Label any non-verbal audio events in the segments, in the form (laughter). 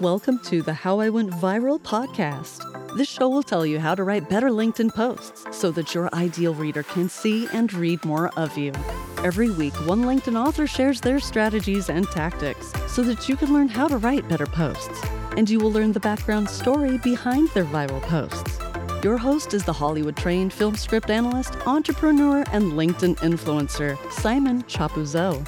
Welcome to the How I Went Viral podcast. This show will tell you how to write better LinkedIn posts so that your ideal reader can see and read more of you. Every week, one LinkedIn author shares their strategies and tactics so that you can learn how to write better posts. And you will learn the background story behind their viral posts. Your host is the Hollywood trained film script analyst, entrepreneur, and LinkedIn influencer, Simon Chapuzot.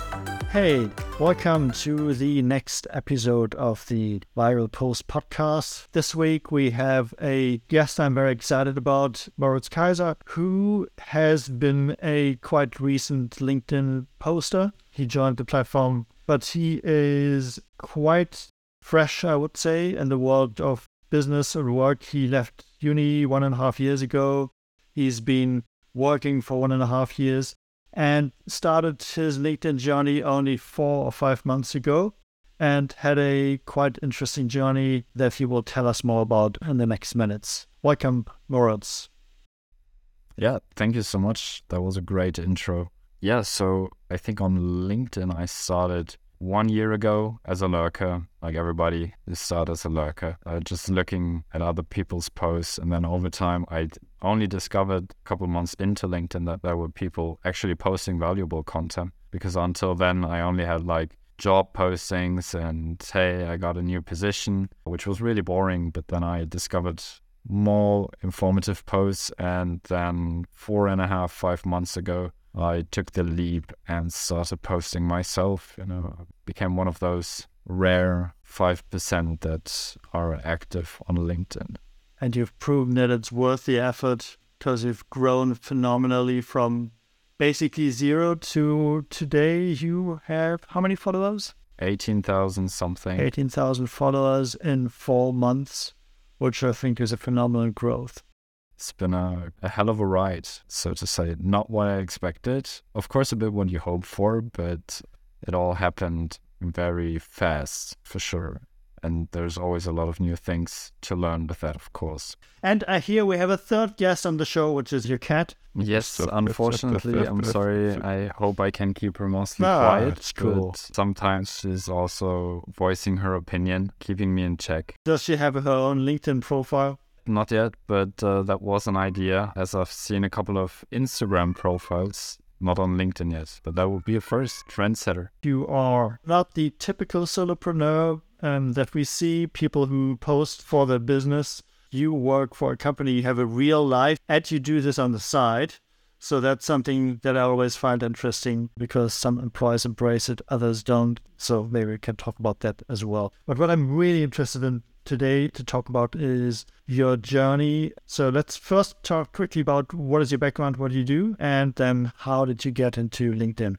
Hey, welcome to the next episode of the Viral Post podcast. This week we have a guest I'm very excited about, Moritz Kaiser, who has been a quite recent LinkedIn poster. He joined the platform, but he is quite fresh, I would say, in the world of business or work. He left uni one and a half years ago. He's been working for one and a half years and started his LinkedIn journey only four or five months ago and had a quite interesting journey that he will tell us more about in the next minutes. Welcome, Moritz. Yeah, thank you so much. That was a great intro. Yeah, so I think on LinkedIn I started one year ago as a lurker, like everybody started as a lurker, uh, just looking at other people's posts. And then over time, I only discovered a couple months into LinkedIn that there were people actually posting valuable content because until then, I only had like job postings and hey, I got a new position, which was really boring. But then I discovered more informative posts. And then four and a half, five months ago, I took the leap and started posting myself. You know, became one of those rare 5% that are active on LinkedIn. And you've proven that it's worth the effort because you've grown phenomenally from basically zero to today. You have how many followers? 18,000 something. 18,000 followers in four months, which I think is a phenomenal growth. It's been a, a hell of a ride, so to say. Not what I expected. Of course, a bit what you hope for, but it all happened very fast for sure. And there's always a lot of new things to learn with that, of course. And I hear we have a third guest on the show, which is your cat. Yes, unfortunately, I'm sorry. I hope I can keep her mostly Ah, quiet. it's cool. But sometimes she's also voicing her opinion, keeping me in check. Does she have her own LinkedIn profile? Not yet, but uh, that was an idea, as I've seen a couple of Instagram profiles, not on LinkedIn yet, but that would be a first trendsetter. You are not the typical solopreneur um, that we see, people who post for their business. You work for a company, you have a real life, and you do this on the side. So that's something that I always find interesting because some employees embrace it, others don't. So maybe we can talk about that as well. But what I'm really interested in today to talk about is your journey. So let's first talk quickly about what is your background, what do you do, and then how did you get into LinkedIn?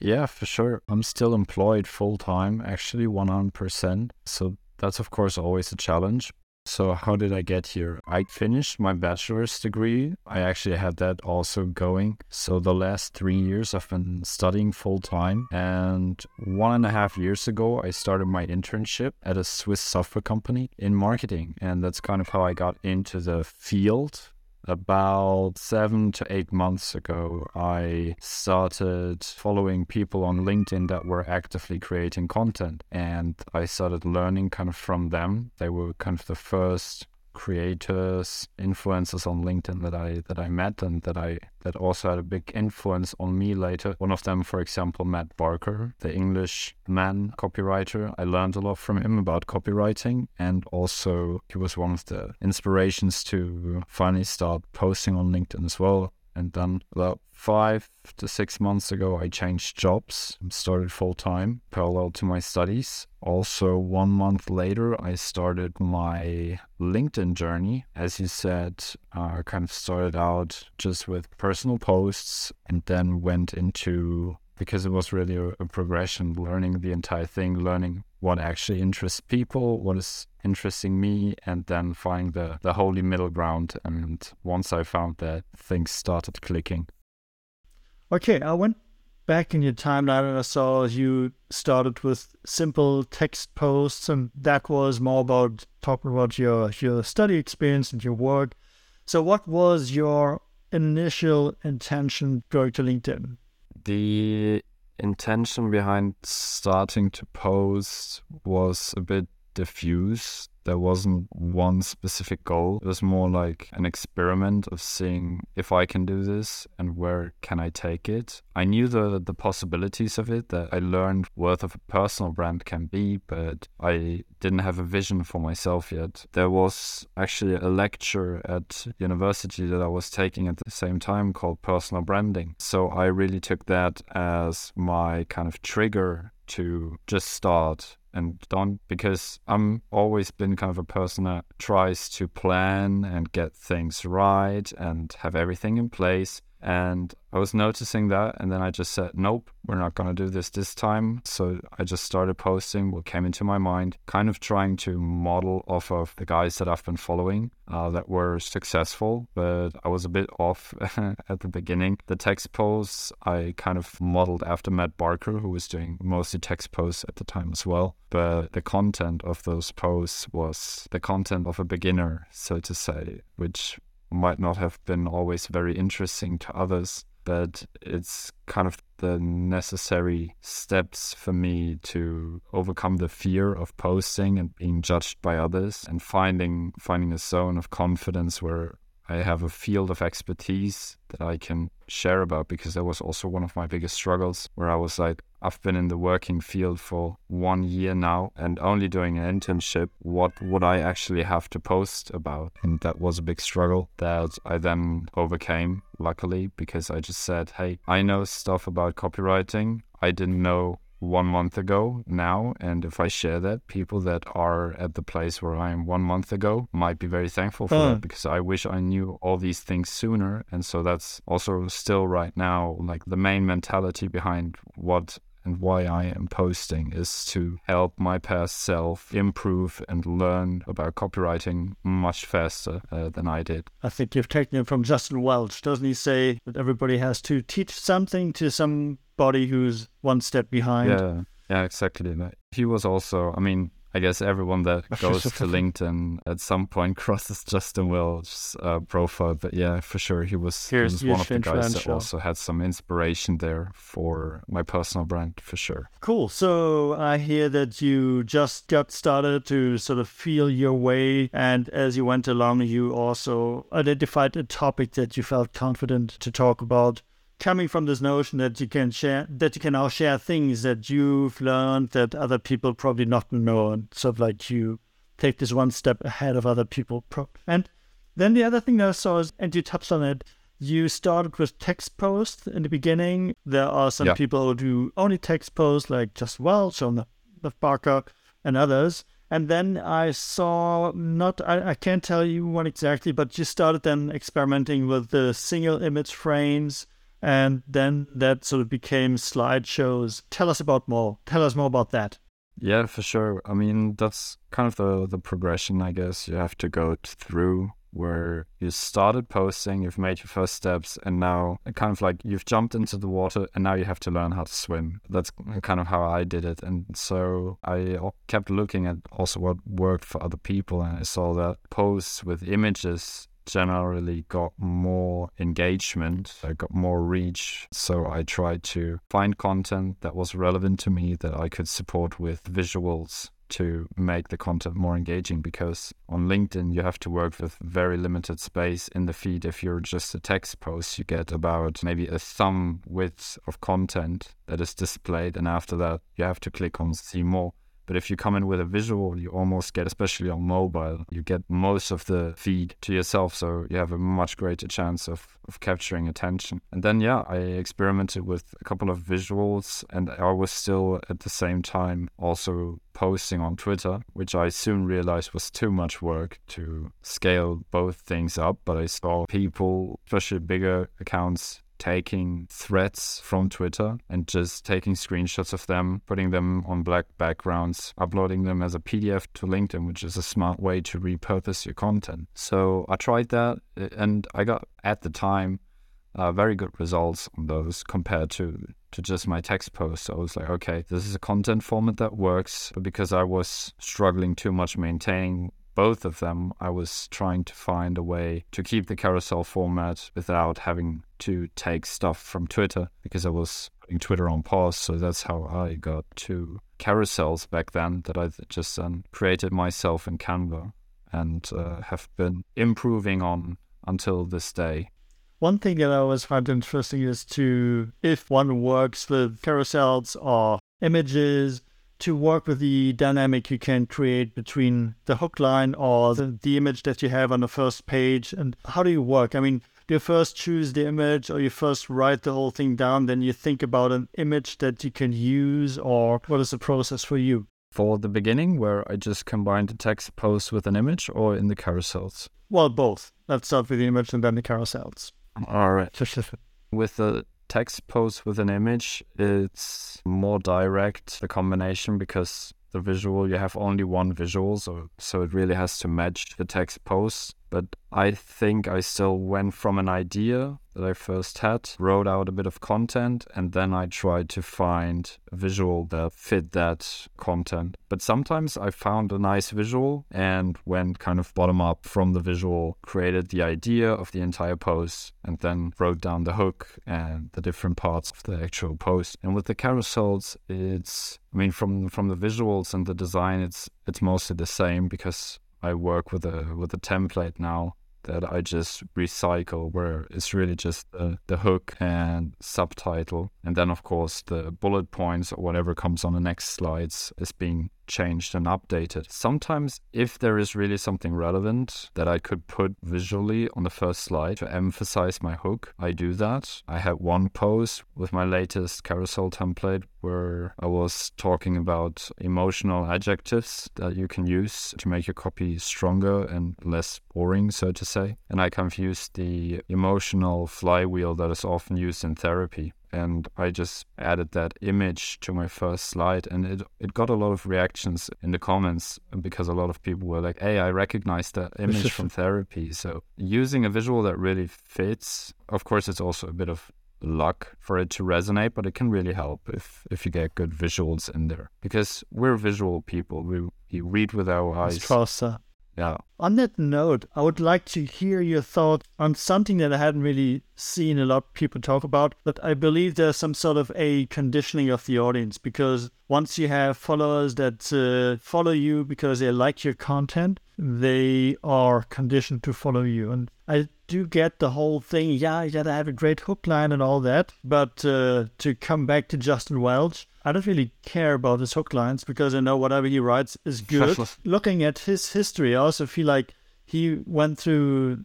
Yeah, for sure. I'm still employed full time, actually 100%. So that's, of course, always a challenge. So, how did I get here? I finished my bachelor's degree. I actually had that also going. So, the last three years I've been studying full time. And one and a half years ago, I started my internship at a Swiss software company in marketing. And that's kind of how I got into the field about seven to eight months ago, I started following people on LinkedIn that were actively creating content. And I started learning kind of from them. They were kind of the first creators, influencers on LinkedIn that I that I met and that I that also had a big influence on me later. One of them, for example, Matt Barker, the English man copywriter. I learned a lot from him about copywriting and also he was one of the inspirations to finally start posting on LinkedIn as well. And then about five to six months ago, I changed jobs started full time parallel to my studies. Also, one month later, I started my LinkedIn journey. As you said, I uh, kind of started out just with personal posts and then went into because it was really a, a, progression, learning the entire thing, learning what actually interests people, what is interesting me, and then find the, the holy middle ground. And once I found that, things started clicking. Okay, I went back in your timeline and I saw you started with simple text posts, and that was more about talking about your, your study experience and your work. So, what was your initial intention going to LinkedIn? the intention behind starting to post was a bit diffuse. There wasn't one specific goal. It was more like an experiment of seeing if I can do this and where can I take it. I knew the the possibilities of it that I learned worth of a personal brand can be, but I didn't have a vision for myself yet. There was actually a lecture at university that I was taking at the same time called personal branding. So I really took that as my kind of trigger to just start and don't because I'm always been kind of a person that tries to plan and get things right and have everything in place. And I was noticing that, and then I just said, nope, we're not going to do this this time. So I just started posting what came into my mind, kind of trying to model off of the guys that I've been following uh, that were successful, but I was a bit off (laughs) at the beginning. The text posts I kind of modeled after Matt Barker, who was doing mostly text posts at the time as well. But the content of those posts was the content of a beginner, so to say, which might not have been always very interesting to others, but it's kind of the necessary steps for me to overcome the fear of posting and being judged by others and finding finding a zone of confidence where I have a field of expertise that I can share about because that was also one of my biggest struggles where I was like, I've been in the working field for one year now and only doing an internship. What would I actually have to post about? And that was a big struggle that I then overcame, luckily, because I just said, hey, I know stuff about copywriting. I didn't know one month ago now. And if I share that, people that are at the place where I am one month ago might be very thankful for that because I wish I knew all these things sooner. And so that's also still right now like the main mentality behind what and why I am posting is to help my past self improve and learn about copywriting much faster uh, than I did. I think you've taken it from Justin Welsh. Doesn't he say that everybody has to teach something to somebody who's one step behind? Yeah, yeah, exactly. He was also, I mean, I guess everyone that (laughs) goes to LinkedIn at some point (laughs) crosses Justin Welsh's uh, profile. But yeah, for sure, he was, he was one of the guys that also had some inspiration there for my personal brand, for sure. Cool. So I hear that you just got started to sort of feel your way. And as you went along, you also identified a topic that you felt confident to talk about coming from this notion that you can share that you can now share things that you've learned that other people probably not know and sort of like you take this one step ahead of other people and then the other thing that I saw is and you touched on it you started with text posts in the beginning there are some yeah. people who do only text posts like Justin Welsh on the Barker and others and then I saw not I, I can't tell you one exactly but you started then experimenting with the single image frames and then that sort of became slideshows. Tell us about more. Tell us more about that. Yeah, for sure. I mean, that's kind of the the progression, I guess. You have to go through where you started posting, you've made your first steps, and now kind of like you've jumped into the water and now you have to learn how to swim. That's kind of how I did it. And so I kept looking at also what worked for other people, and I saw that posts with images generally got more engagement, I got more reach. So I tried to find content that was relevant to me that I could support with visuals to make the content more engaging because on LinkedIn you have to work with very limited space in the feed. If you're just a text post, you get about maybe a thumb width of content that is displayed, and after that you have to click on see more. But if you come in with a visual, you almost get, especially on mobile, you get most of the feed to yourself. So you have a much greater chance of, of capturing attention. And then, yeah, I experimented with a couple of visuals and I was still at the same time also posting on Twitter, which I soon realized was too much work to scale both things up. But I saw people, especially bigger accounts, taking threads from Twitter and just taking screenshots of them, putting them on black backgrounds, uploading them as a PDF to LinkedIn, which is a smart way to repurpose your content. So I tried that and I got at the time uh, very good results on those compared to to just my text posts. So I was like, okay, this is a content format that works, but because I was struggling too much maintaining both of them, I was trying to find a way to keep the carousel format without having to take stuff from Twitter because I was putting Twitter on pause. So that's how I got two carousels back then that I just um, created myself in Canva and uh, have been improving on until this day. One thing that I always find interesting is to, if one works with carousels or images, to work with the dynamic you can create between the hook line or the, the image that you have on the first page. And how do you work? I mean, do you first choose the image or you first write the whole thing down, then you think about an image that you can use, or what is the process for you? For the beginning, where I just combine the text post with an image, or in the carousels? Well, both. Let's start with the image and then the carousels. All right. (laughs) with the text post with an image, it's more direct, the combination, because the visual, you have only one visual, so, so it really has to match the text post. But I think I still went from an idea that I first had, wrote out a bit of content, and then I tried to find a visual that fit that content. But sometimes I found a nice visual and went kind of bottom up from the visual, created the idea of the entire post, and then wrote down the hook and the different parts of the actual post. And with the carousels, it's I mean from from the visuals and the design it's it's mostly the same because I work with a with a template now that I just recycle where it's really just the, the hook and subtitle. And then, of course, the bullet points or whatever comes on the next slides is being changed and updated. Sometimes, if there is really something relevant that I could put visually on the first slide to emphasize my hook, I do that. I had one post with my latest carousel template where I was talking about emotional adjectives that you can use to make your copy stronger and less boring, so to say. And I kind of used the emotional flywheel that is often used in therapy and I just added that image to my first slide and it, it got a lot of reactions in the comments because a lot of people were like, hey, I recognize that (laughs) image from therapy. So using a visual that really fits, of course, it's also a bit of luck for it to resonate, but it can really help if if you get good visuals in there because we're visual people. We, we read with our eyes. Trust, yeah. On that note, I would like to hear your thoughts on something that I hadn't really seen a lot of people talk about, but I believe there's some sort of a conditioning of the audience because once you have followers that uh, follow you because they like your content, they are conditioned to follow you. And I do get the whole thing, yeah, you gotta have a great hook line and all that, but uh, to come back to Justin Welsh, I don't really care about his hook lines because I know whatever he writes is good. Looking at his history, I also feel like he went through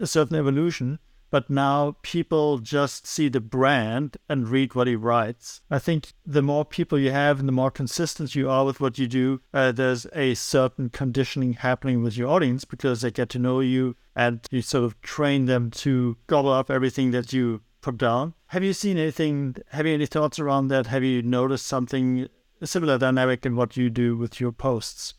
a certain evolution, but now people just see the brand and read what he writes. I think the more people you have and the more consistent you are with what you do, uh, there's a certain conditioning happening with your audience because they get to know you and you sort of train them to gobble up everything that you put down. Have you seen anything? Have you any thoughts around that? Have you noticed something similar dynamic in what you do with your posts?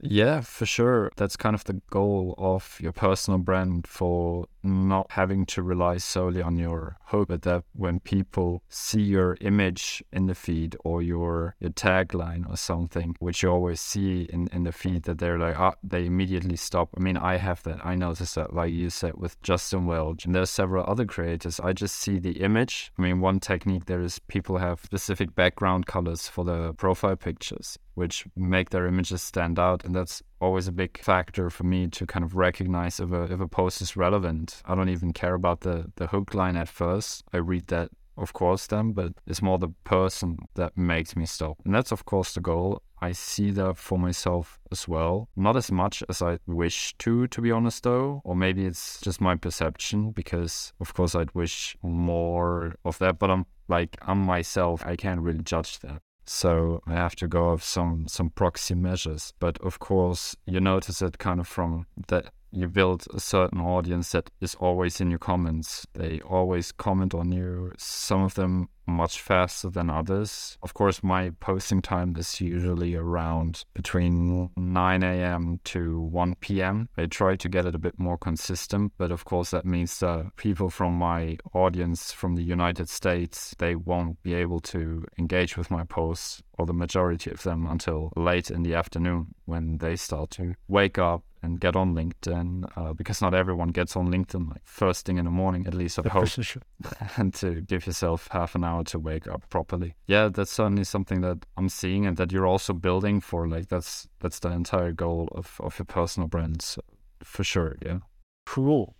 Yeah, for sure. That's kind of the goal of your personal brand for not having to rely solely on your hope, but that when people see your image in the feed or your your tagline or something, which you always see in, in the feed, that they're like, ah, they immediately stop. I mean, I have that. I noticed that, like you said, with Justin Welsh, and there's several other creators. I just see the image. I mean, one technique there is people have specific background colors for the profile pictures which make their images stand out. And that's always a big factor for me to kind of recognize if a, if a post is relevant. I don't even care about the, the hook line at first. I read that, of course, then, but it's more the person that makes me stop. And that's, of course, the goal. I see that for myself as well. Not as much as I wish to, to be honest, though. Or maybe it's just my perception because, of course, I'd wish more of that. But I'm like, I'm myself, I can't really judge that. So I have to go of some some proxy measures. But of course, you notice it kind of from that you build a certain audience that is always in your comments. They always comment on you. Some of them much faster than others. Of course, my posting time is usually around between 9 a.m. to 1 p.m. I try to get it a bit more consistent, but of course, that means that people from my audience from the United States, they won't be able to engage with my posts or the majority of them until late in the afternoon when they start to wake up and get on LinkedIn uh, because not everyone gets on LinkedIn like first thing in the morning, at least I hope, (laughs) and to give yourself half an hour to wake up properly. Yeah, that's certainly something that I'm seeing and that you're also building for. Like that's that's the entire goal of of your personal brand, so, for sure. Yeah. Cool.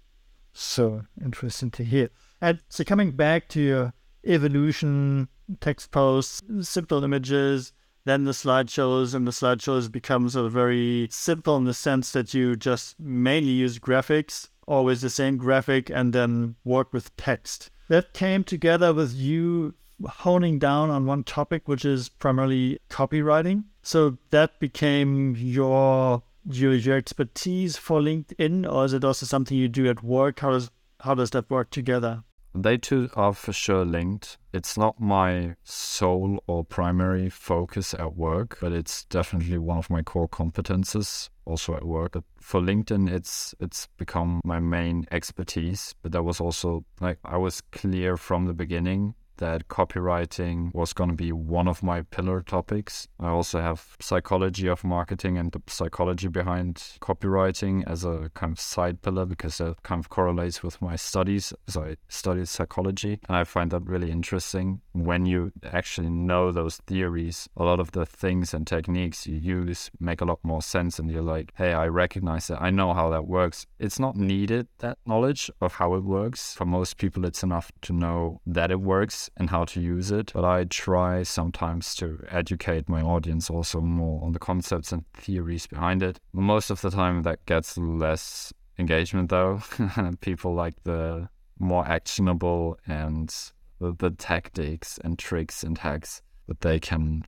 So interesting to hear. And so coming back to your evolution, text posts, simple images, then the slideshows, and the slideshows become sort of very simple in the sense that you just mainly use graphics, always the same graphic, and then work with text. That came together with you honing down on one topic, which is primarily copywriting. So that became your your, your expertise for LinkedIn, or is it also something you do at work? How does how does that work together? They two are for sure linked. It's not my sole or primary focus at work, but it's definitely one of my core competences also at work. But for LinkedIn, it's it's become my main expertise. But that was also like I was clear from the beginning that copywriting was going to be one of my pillar topics. I also have psychology of marketing and the psychology behind copywriting as a kind of side pillar because that kind of correlates with my studies. So I studied psychology and I find that really interesting. When you actually know those theories, a lot of the things and techniques you use make a lot more sense and you're like, hey, I recognize that. I know how that works. It's not needed, that knowledge of how it works. For most people, it's enough to know that it works and how to use it. But I try sometimes to educate my audience also more on the concepts and theories behind it. Most of the time, that gets less engagement though. (laughs) People like the more actionable and the, the tactics and tricks and hacks that they can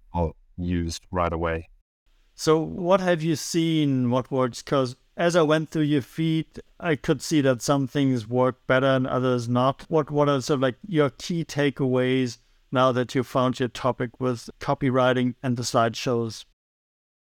use right away. So, what have you seen? What works? Because as I went through your feed, I could see that some things work better and others not. What what are sort of like your key takeaways now that you found your topic with copywriting and the slideshows?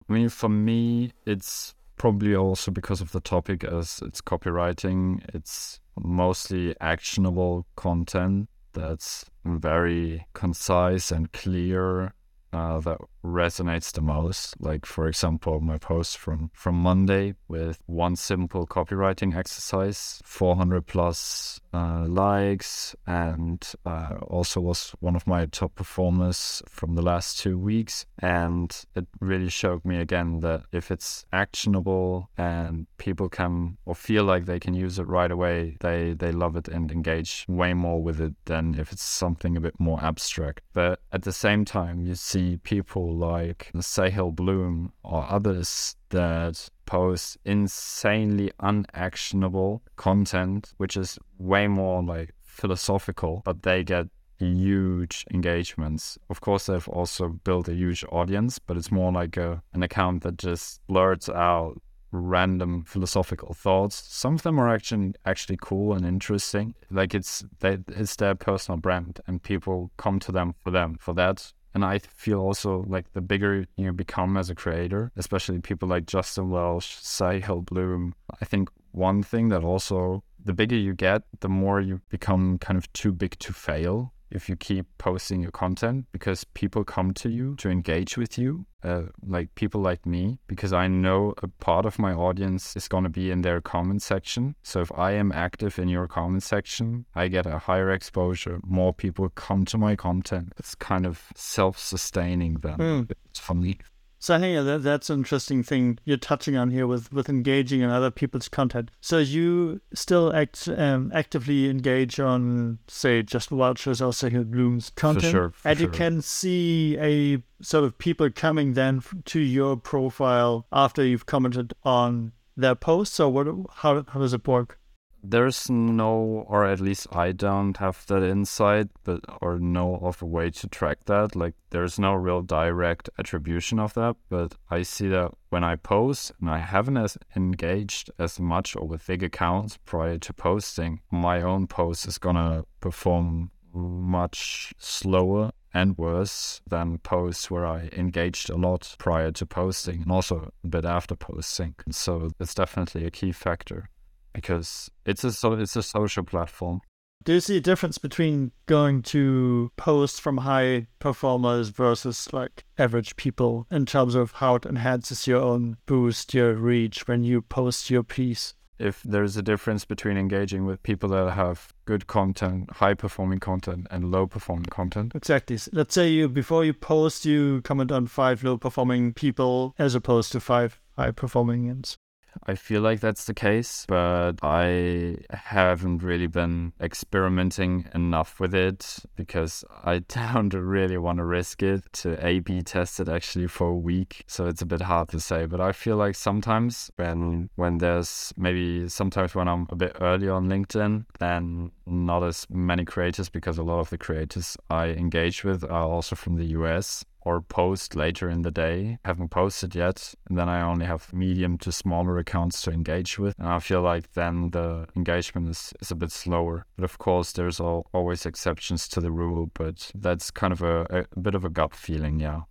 I mean, for me, it's probably also because of the topic as it's copywriting. It's mostly actionable content that's very concise and clear uh, that resonates the most. Like for example, my post from from Monday with one simple copywriting exercise, 400 plus uh, likes, and uh, also was one of my top performers from the last two weeks. And it really showed me again that if it's actionable and people can or feel like they can use it right away, they they love it and engage way more with it than if it's something a bit more abstract. But at the same time, you people like Sahil Bloom or others that post insanely unactionable content, which is way more like philosophical, but they get huge engagements. Of course, they've also built a huge audience, but it's more like a, an account that just blurts out random philosophical thoughts. Some of them are actually actually cool and interesting. Like it's they, it's their personal brand, and people come to them for them for that. And I feel also like the bigger you become as a creator, especially people like Justin Welsh, Sahil Bloom, I think one thing that also the bigger you get, the more you become kind of too big to fail if you keep posting your content because people come to you to engage with you, uh, like people like me, because I know a part of my audience is going to be in their comment section. So if I am active in your comment section, I get a higher exposure. More people come to my content. It's kind of self sustaining then. Mm. It's for me. So I think that, that's an interesting thing you're touching on here with, with engaging in other people's content. So you still act um, actively engage on, say, Justin Welsh's or Sahil Bloom's content, for sure, for and sure. you can see a sort of people coming then to your profile after you've commented on their posts. So what? How how does it work? There's no or at least i don't have that insight but or no of a way to track that like there's no real direct attribution of that but i see that when i post and i haven't as engaged as much or with big accounts prior to posting my own post is gonna perform much slower and worse than posts where I engaged a lot prior to posting and also a bit after posting. So it's definitely a key factor because it's a so it's a social platform. Do you see a difference between going to posts from high performers versus like average people in terms of how it enhances your own boost, your reach when you post your piece? if there's a difference between engaging with people that have good content, high performing content, and low performing content. Exactly. Let's say you before you post, you comment on five low performing people as opposed to five high performing ones. I feel like that's the case, but I haven't really been experimenting enough with it because I (laughs) don't really want to risk it to A B test it actually for a week. So it's a bit hard to say. But I feel like sometimes when when there's maybe sometimes when I'm a bit early on LinkedIn, then not as many creators because a lot of the creators I engage with are also from the US or post later in the day. Haven't posted yet. And then I only have medium to smaller accounts to engage with. And I feel like then the engagement is, is a bit slower. But of course, there's all, always exceptions to the rule. But that's kind of a, a bit of a gut feeling, yeah.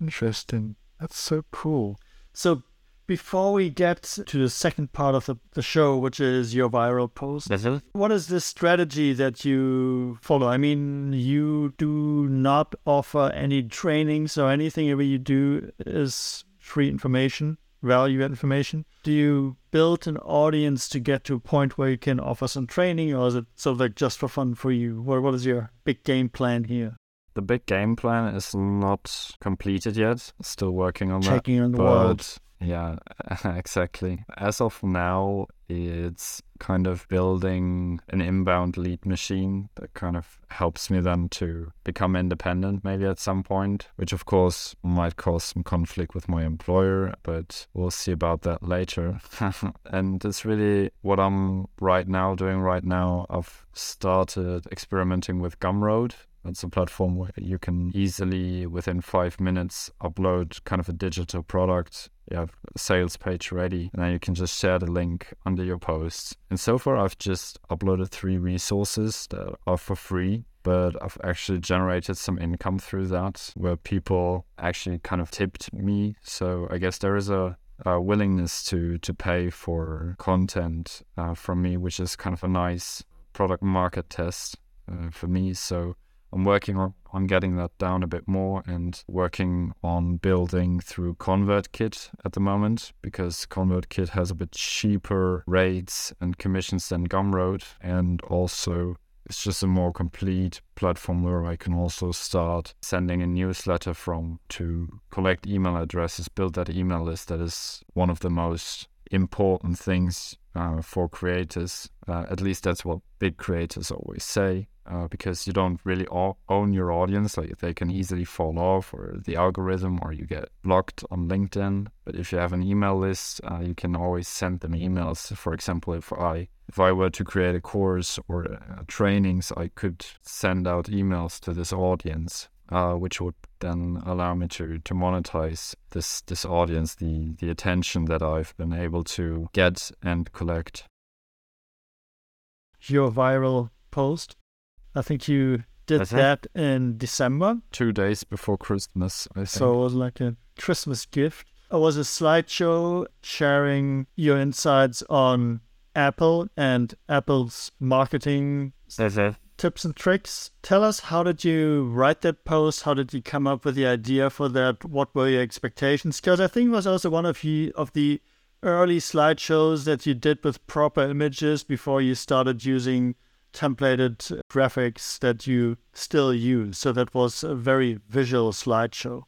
Interesting. That's so cool. So before we get to the second part of the, the show, which is your viral post, what is the strategy that you follow? I mean, you do not offer any trainings or anything. You do is free information, value information. Do you build an audience to get to a point where you can offer some training, or is it sort of like just for fun for you? What, what is your big game plan here? The big game plan is not completed yet. Still working on Checking that. on the but world. Yeah, (laughs) exactly. As of now, it's kind of building an inbound lead machine that kind of helps me then to become independent maybe at some point, which of course might cause some conflict with my employer, but we'll see about that later. (laughs) and it's really what I'm right now doing right now. I've started experimenting with Gumroad it's a platform where you can easily, within five minutes, upload kind of a digital product. You have sales page ready, and then you can just share the link under your posts. And so far, I've just uploaded three resources that are for free but I've actually generated some income through that where people actually kind of tipped me. So I guess there is a, a willingness to to pay for content uh, from me, which is kind of a nice product market test uh, for me. So I'm working on, getting that down a bit more and working on building through ConvertKit at the moment because ConvertKit has a bit cheaper rates and commissions than Gumroad. And also, it's just a more complete platform where I can also start sending a newsletter from to collect email addresses, build that email list. That is one of the most important things uh, for creators. Uh, at least that's what big creators always say uh, because you don't really own your audience. Like they can easily fall off, or the algorithm, or you get blocked on LinkedIn. But if you have an email list, uh, you can always send them emails. For example, if I if I were to create a course or uh, trainings, I could send out emails to this audience, uh, which would then allow me to to monetize this this audience, the the attention that I've been able to get and collect. Your viral post I think you did that in December. Two days before Christmas, I think. So it was like a Christmas gift. It was a slideshow sharing your insights on Apple and Apple's marketing tips and tricks. Tell us how did you write that post? How did you come up with the idea for that? What were your expectations? Because I think it was also one of you of the early slideshows that you did with proper images before you started using templated graphics that you still use. So that was a very visual slideshow.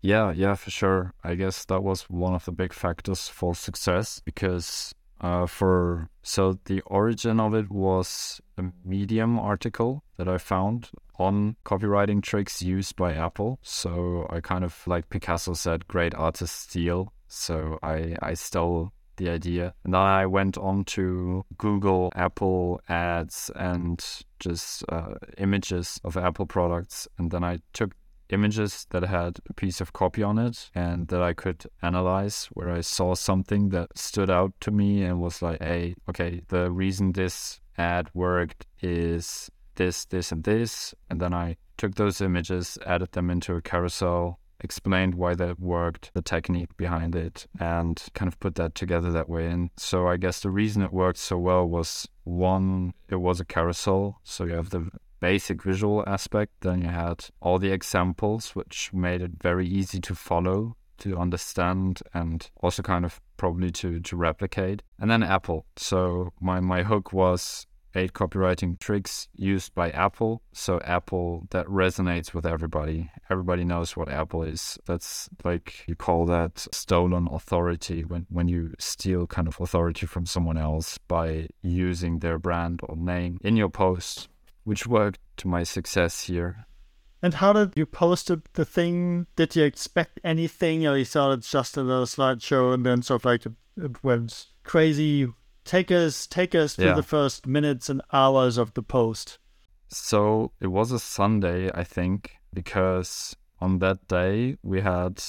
Yeah, yeah, for sure. I guess that was one of the big factors for success because uh, for so the origin of it was a Medium article that I found on copywriting tricks used by Apple. So I kind of like Picasso said, great artists steal. So I I stole the idea. And then I went on to Google Apple ads and just uh, images of Apple products. And then I took images that had a piece of copy on it and that I could analyze where I saw something that stood out to me and was like, hey, okay, the reason this ad worked is this, this, and this. And then I took those images, added them into a carousel explained why that worked, the technique behind it, and kind of put that together that way. And so I guess the reason it worked so well was one, it was a carousel. So you have the basic visual aspect, then you had all the examples, which made it very easy to follow to understand and also kind of probably to to replicate and then apple so my my hook was eight copywriting tricks used by Apple. So Apple that resonates with everybody. Everybody knows what Apple is. That's like you call that stolen authority when, when you steal kind of authority from someone else by using their brand or name in your post, which worked to my success here. And how did you post the thing? Did you expect anything, or you thought it's just a little slideshow, and then sort of like it, it went crazy take us take us through yeah. the first minutes and hours of the post. So it was a Sunday, I think, because on that day we had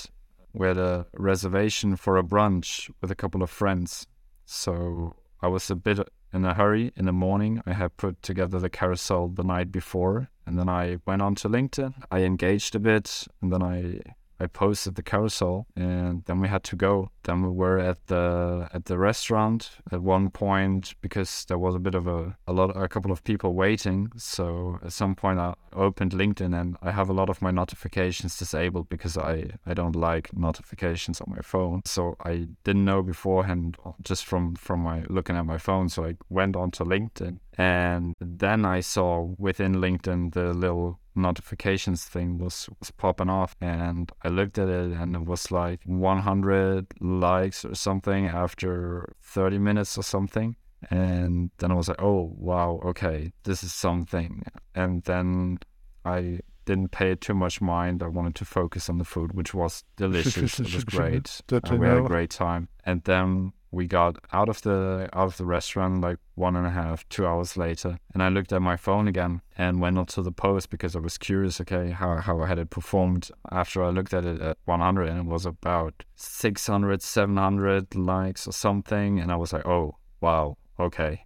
we had a reservation for a brunch with a couple of friends. So I was a bit in a hurry in the morning. I had put together the carousel the night before, and then I went on to LinkedIn. I engaged a bit, and then I I posted the carousel, and then we had to go. Then we were at the at the restaurant at one point because there was a bit of a a lot a couple of people waiting. So at some point I opened LinkedIn and I have a lot of my notifications disabled because I I don't like notifications on my phone. So I didn't know beforehand just from from my looking at my phone. So I went onto LinkedIn and then I saw within LinkedIn the little notifications thing was, was popping off and I looked at it and it was like 100 likes or something after 30 minutes or something and then I was like oh wow okay this is something and then I didn't pay too much mind I wanted to focus on the food which was delicious it was great. Uh, we had a great time. And then we got out of the out of the restaurant like one and a half two hours later and i looked at my phone again and went onto the post because i was curious okay how, how had it performed? After i looked at it at 100 and it was about 600 700 likes or something and i was like oh wow okay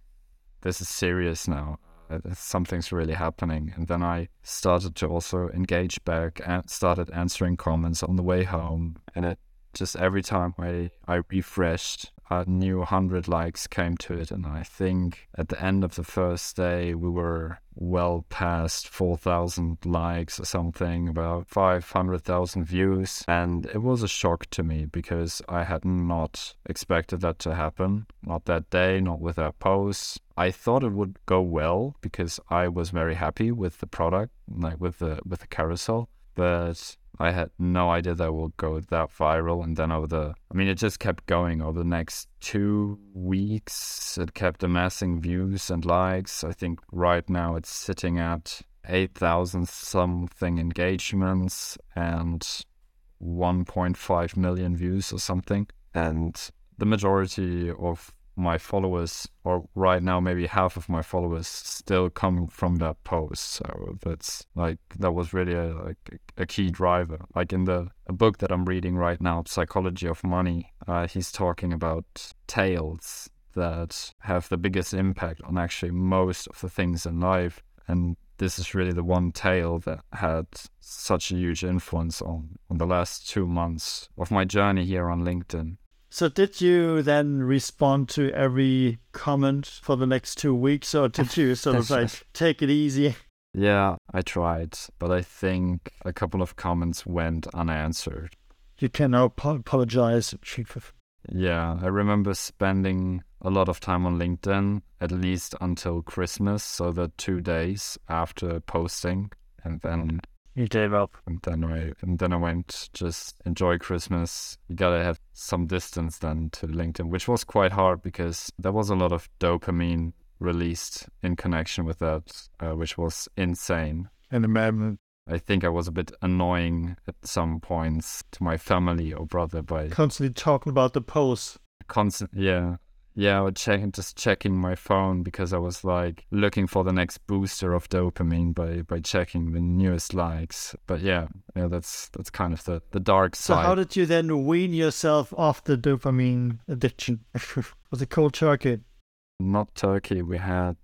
this is serious now. Uh, something's really happening. And then i started to also engage back and started answering comments on the way home. And it just every time I, I refreshed a new 100 likes came to it. And I think at the end of the first day, we were well past 4,000 likes or something, about 500,000 views. And it was a shock to me because I had not expected that to happen. Not that day, not with that post. I thought it would go well because I was very happy with the product, like with the with the carousel. But I had no idea that would go that viral. And then over the, I mean, it just kept going over the next two weeks. It kept amassing views and likes. I think right now it's sitting at 8,000 something engagements and 1.5 million views or something. And the majority of my followers, or right now maybe half of my followers, still come from that post. So that's like that was really a, like a key driver. Like in the book that I'm reading right now, Psychology of Money, uh, he's talking about tails that have the biggest impact on actually most of the things in life, and this is really the one tale that had such a huge influence on, on the last two months of my journey here on LinkedIn. So did you then respond to every comment for the next two weeks, or did you sort of like take it easy? Yeah, I tried, but I think a couple of comments went unanswered. You can now apologize, Chief. Yeah, I remember spending a lot of time on LinkedIn, at least until Christmas, so the two days after posting, and then you gave up. And then I and then I went just enjoy Christmas. You gotta have some distance then to LinkedIn, which was quite hard because there was a lot of dopamine released in connection with that, uh, which was insane. And imagine. I think I was a bit annoying at some points to my family or brother by constantly talking about the post. Constant, yeah yeah, I was just checking my phone because I was like looking for the next booster of dopamine by by checking the newest likes. But yeah, yeah, that's that's kind of the the dark side. So how did you then wean yourself off the dopamine addiction? (laughs) was it cold turkey? Not turkey. We had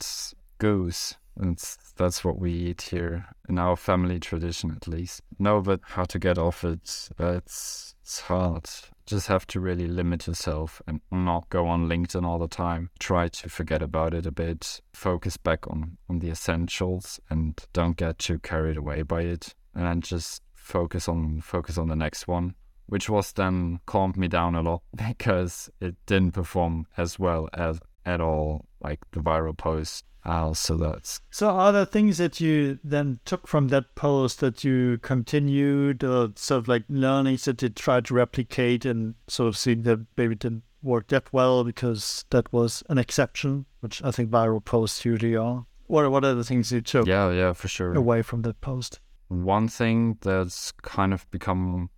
goose. And that's what we eat here in our family tradition, at least. No, but how to get off it? It's it's hard. Just have to really limit yourself and not go on LinkedIn all the time. Try to forget about it a bit. Focus back on on the essentials and don't get too carried away by it. And just focus on focus on the next one which was then calmed me down a lot (laughs) because it didn't perform as well as at all like the viral post uh, so that's so are there things that you then took from that post that you continued or sort of like learnings that you tried to replicate and sort of seeing that maybe didn't work that well because that was an exception which i think viral posts usually are? What what are the things you took yeah yeah for sure. away from that post? One thing that's kind of become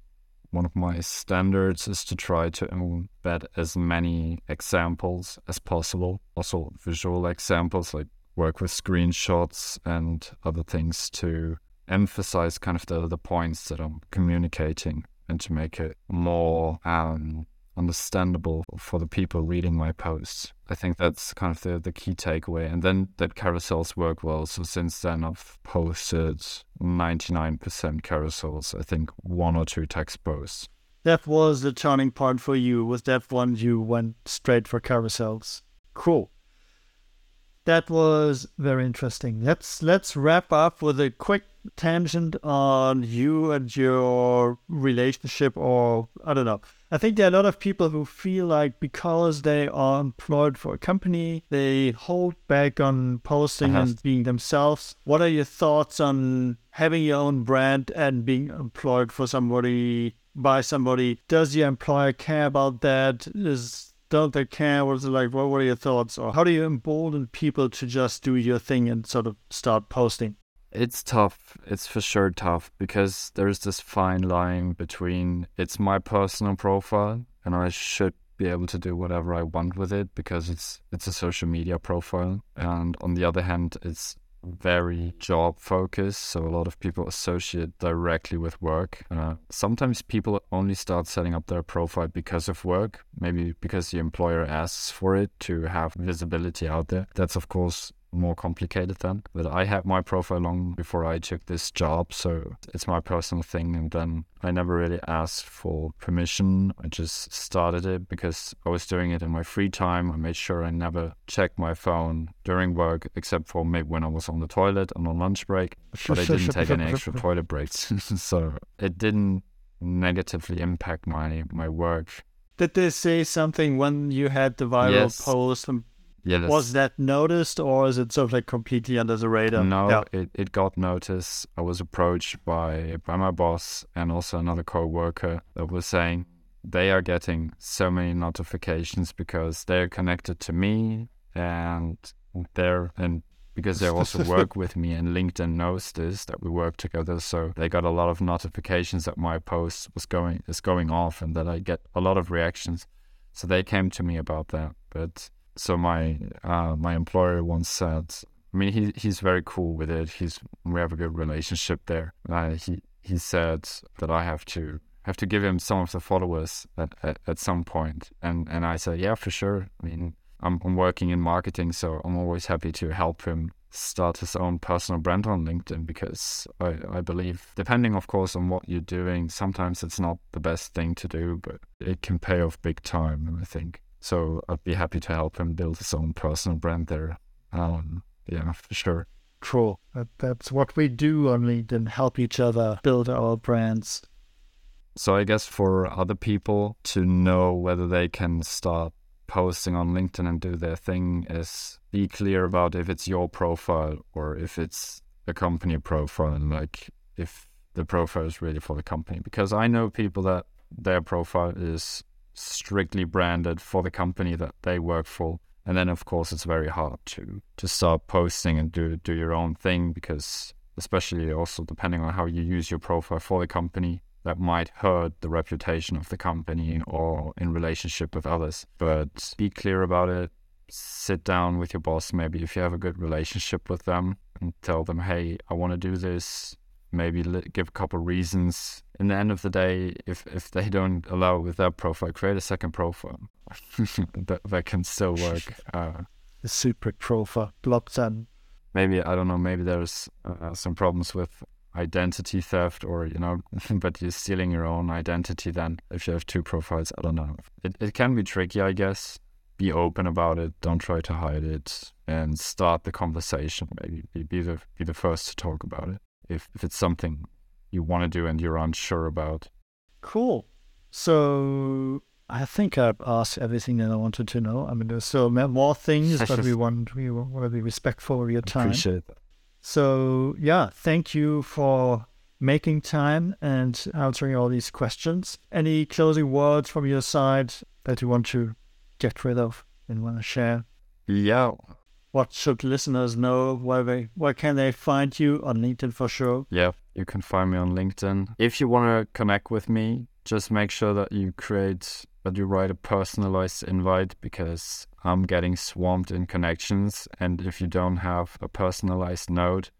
one of my standards is to try to embed as many examples as possible, also visual examples, like work with screenshots and other things to emphasize kind of the, the points that I'm communicating and to make it more um, understandable for the people reading my posts. I think that's kind of the, the key takeaway. And then that carousels work well. So since then, I've posted 99% carousels, I think one or two text posts. That was the turning point for you. Was that one you went straight for carousels? Cool. That was very interesting. Let's let's wrap up with a quick tangent on you and your relationship, or I don't know. I think there are a lot of people who feel like because they are employed for a company, they hold back on posting uh-huh. and being themselves. What are your thoughts on having your own brand and being employed for somebody by somebody? Does your employer care about that? Is don't they care? What's it like? What, what are your thoughts? Or how do you embolden people to just do your thing and sort of start posting? It's tough. It's for sure tough because there's this fine line between it's my personal profile and I should be able to do whatever I want with it because it's it's a social media profile and on the other hand it's very job focused so a lot of people associate directly with work. Uh, sometimes people only start setting up their profile because of work maybe because the employer asks for it to have visibility out there. That's of course more complicated then. But I had my profile long before I took this job, so it's my personal thing. And then I never really asked for permission. I just started it because I was doing it in my free time. I made sure I never checked my phone during work, except for maybe when I was on the toilet and on lunch break. But I didn't take any extra toilet breaks, (laughs) so it didn't negatively impact my my work. Did they say something when you had the viral yes. post yeah, was that noticed or is it sort of like completely under the radar? No, yeah. it, it got noticed. I was approached by by my boss and also another co-worker that was saying they are getting so many notifications because they're connected to me and they're and because they also (laughs) work with me and LinkedIn knows this that we work together so they got a lot of notifications that my post was going is going off and that I get a lot of reactions so they came to me about that but so my uh, my employer once said, I mean, he he's very cool with it. He's we have a good relationship there. Uh, he he said that I have to have to give him some of the followers at, at, at some point, and and I said, yeah, for sure. I mean, I'm, I'm working in marketing, so I'm always happy to help him start his own personal brand on LinkedIn because I, I believe, depending, of course, on what you're doing, sometimes it's not the best thing to do, but it can pay off big time, I think. So I'd be happy to help him build his own personal brand there. Um, yeah, for sure. Cool. That, that's what we do on LinkedIn, help each other build our brands. So I guess for other people to know whether they can start posting on LinkedIn and do their thing is be clear about if it's your profile or if it's a company profile and like if the profile is really for the company. Because I know people that their profile is strictly branded for the company that they work for. And then of course it's very hard to to start posting and do do your own thing because especially also depending on how you use your profile for the company, that might hurt the reputation of the company or in relationship with others. But be clear about it. Sit down with your boss, maybe if you have a good relationship with them, and tell them, hey, I want to do this maybe give a couple reasons. In the end of the day, if if they don't allow with that profile, create a second profile. (laughs) that that can still work. Uh, (laughs) the super profile, blockchain. maybe I don't know. Maybe there's uh, some problems with identity theft, or you know, (laughs) but you're stealing your own identity. Then if you have two profiles, I don't know. It it can be tricky, I guess. Be open about it. Don't try to hide it, and start the conversation. Maybe be, be the be the first to talk about it if if it's something you want to do and you're unsure about. Cool. So I think I've asked everything that I wanted to know. I mean, there's still more things, (laughs) but we want we want to be respectful of your time. Appreciate that. So yeah, thank you for making time and answering all these questions. Any closing words from your side that you want to get rid of and want to share? Yeah. What should listeners know? Where they where can they find you on LinkedIn for sure? Yeah, you can find me on LinkedIn. If you want to connect with me, just make sure that you create that you write a personalized invite because I'm getting swamped in connections and if you don't have a personalized note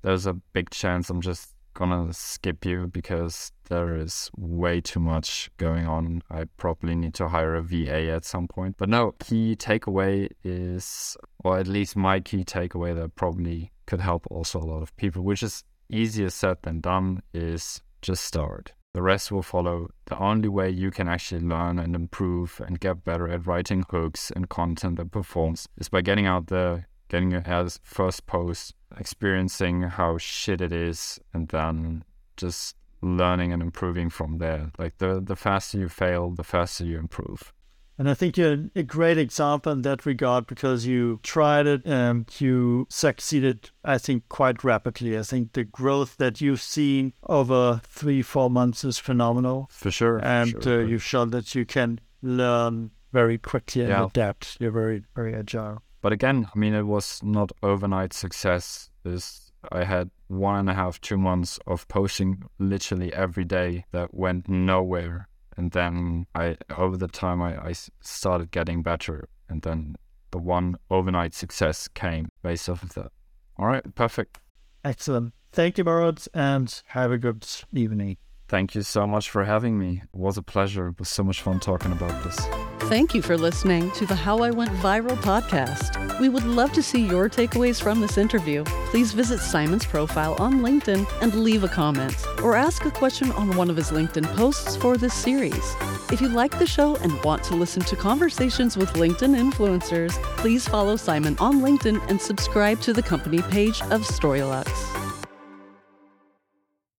there's a big chance I'm just gonna skip you because there is way too much going on. I probably need to hire a VA at some point. But no, key takeaway is, or at least my key takeaway that probably could help also a lot of people, which is easier said than done, is just start. The rest will follow. The only way you can actually learn and improve and get better at writing hooks and content that performs is by getting out there, getting your as first post, experiencing how shit it is, and then just learning and improving from there. Like the the faster you fail, the faster you improve. And I think you're a great example in that regard because you tried it and you succeeded, I think, quite rapidly. I think the growth that you've seen over three, four months is phenomenal. For sure. And for sure. Uh, you've shown that you can learn very quickly and yeah. adapt. You're very, very agile. But again, I mean, it was not overnight success. This I had one and a half, two months of posting literally every day that went nowhere. And then I over the time I, I started getting better. And then the one overnight success came based off of that. All right perfect. Excellent. Thank you Moritz and have a good evening. Thank you so much for having me. It was a pleasure. It was so much fun talking about this Thank you for listening to the How I Went Viral podcast. We would love to see your takeaways from this interview. Please visit Simon's profile on LinkedIn and leave a comment or ask a question on one of his LinkedIn posts for this series. If you like the show and want to listen to conversations with LinkedIn influencers, please follow Simon on LinkedIn and subscribe to the company page of Storylux.